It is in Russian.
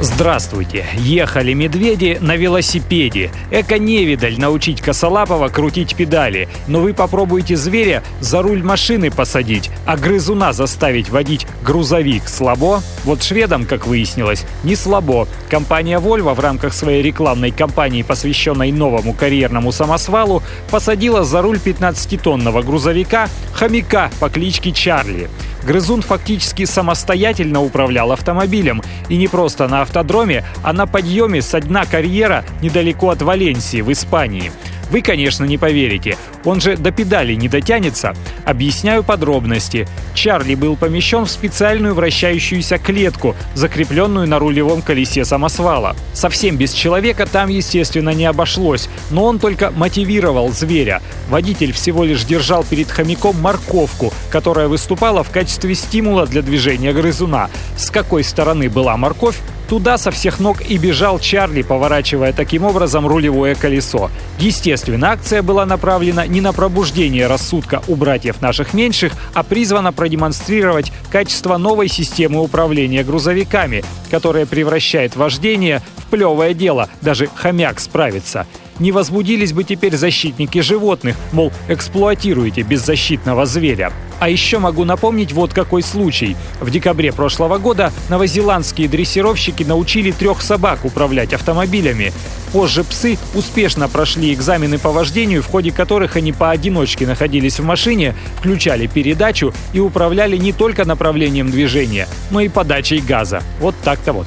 Здравствуйте! Ехали медведи на велосипеде. Эко-невидаль научить косолапого крутить педали. Но вы попробуйте зверя за руль машины посадить, а грызуна заставить водить грузовик слабо? Вот шведам, как выяснилось, не слабо. Компания Volvo в рамках своей рекламной кампании, посвященной новому карьерному самосвалу, посадила за руль 15-тонного грузовика хомяка по кличке Чарли. Грызун фактически самостоятельно управлял автомобилем. И не просто на автодроме, а на подъеме со дна карьера недалеко от Валенсии в Испании. Вы, конечно, не поверите. Он же до педали не дотянется. Объясняю подробности. Чарли был помещен в специальную вращающуюся клетку, закрепленную на рулевом колесе самосвала. Совсем без человека там, естественно, не обошлось, но он только мотивировал зверя. Водитель всего лишь держал перед хомяком морковку, которая выступала в качестве стимула для движения грызуна. С какой стороны была морковь, Туда со всех ног и бежал Чарли, поворачивая таким образом рулевое колесо. Естественно, акция была направлена не на пробуждение рассудка у братьев наших меньших, а призвана продемонстрировать качество новой системы управления грузовиками, которая превращает вождение в плевое дело, даже хомяк справится не возбудились бы теперь защитники животных, мол, эксплуатируете беззащитного зверя. А еще могу напомнить вот какой случай. В декабре прошлого года новозеландские дрессировщики научили трех собак управлять автомобилями. Позже псы успешно прошли экзамены по вождению, в ходе которых они поодиночке находились в машине, включали передачу и управляли не только направлением движения, но и подачей газа. Вот так-то вот.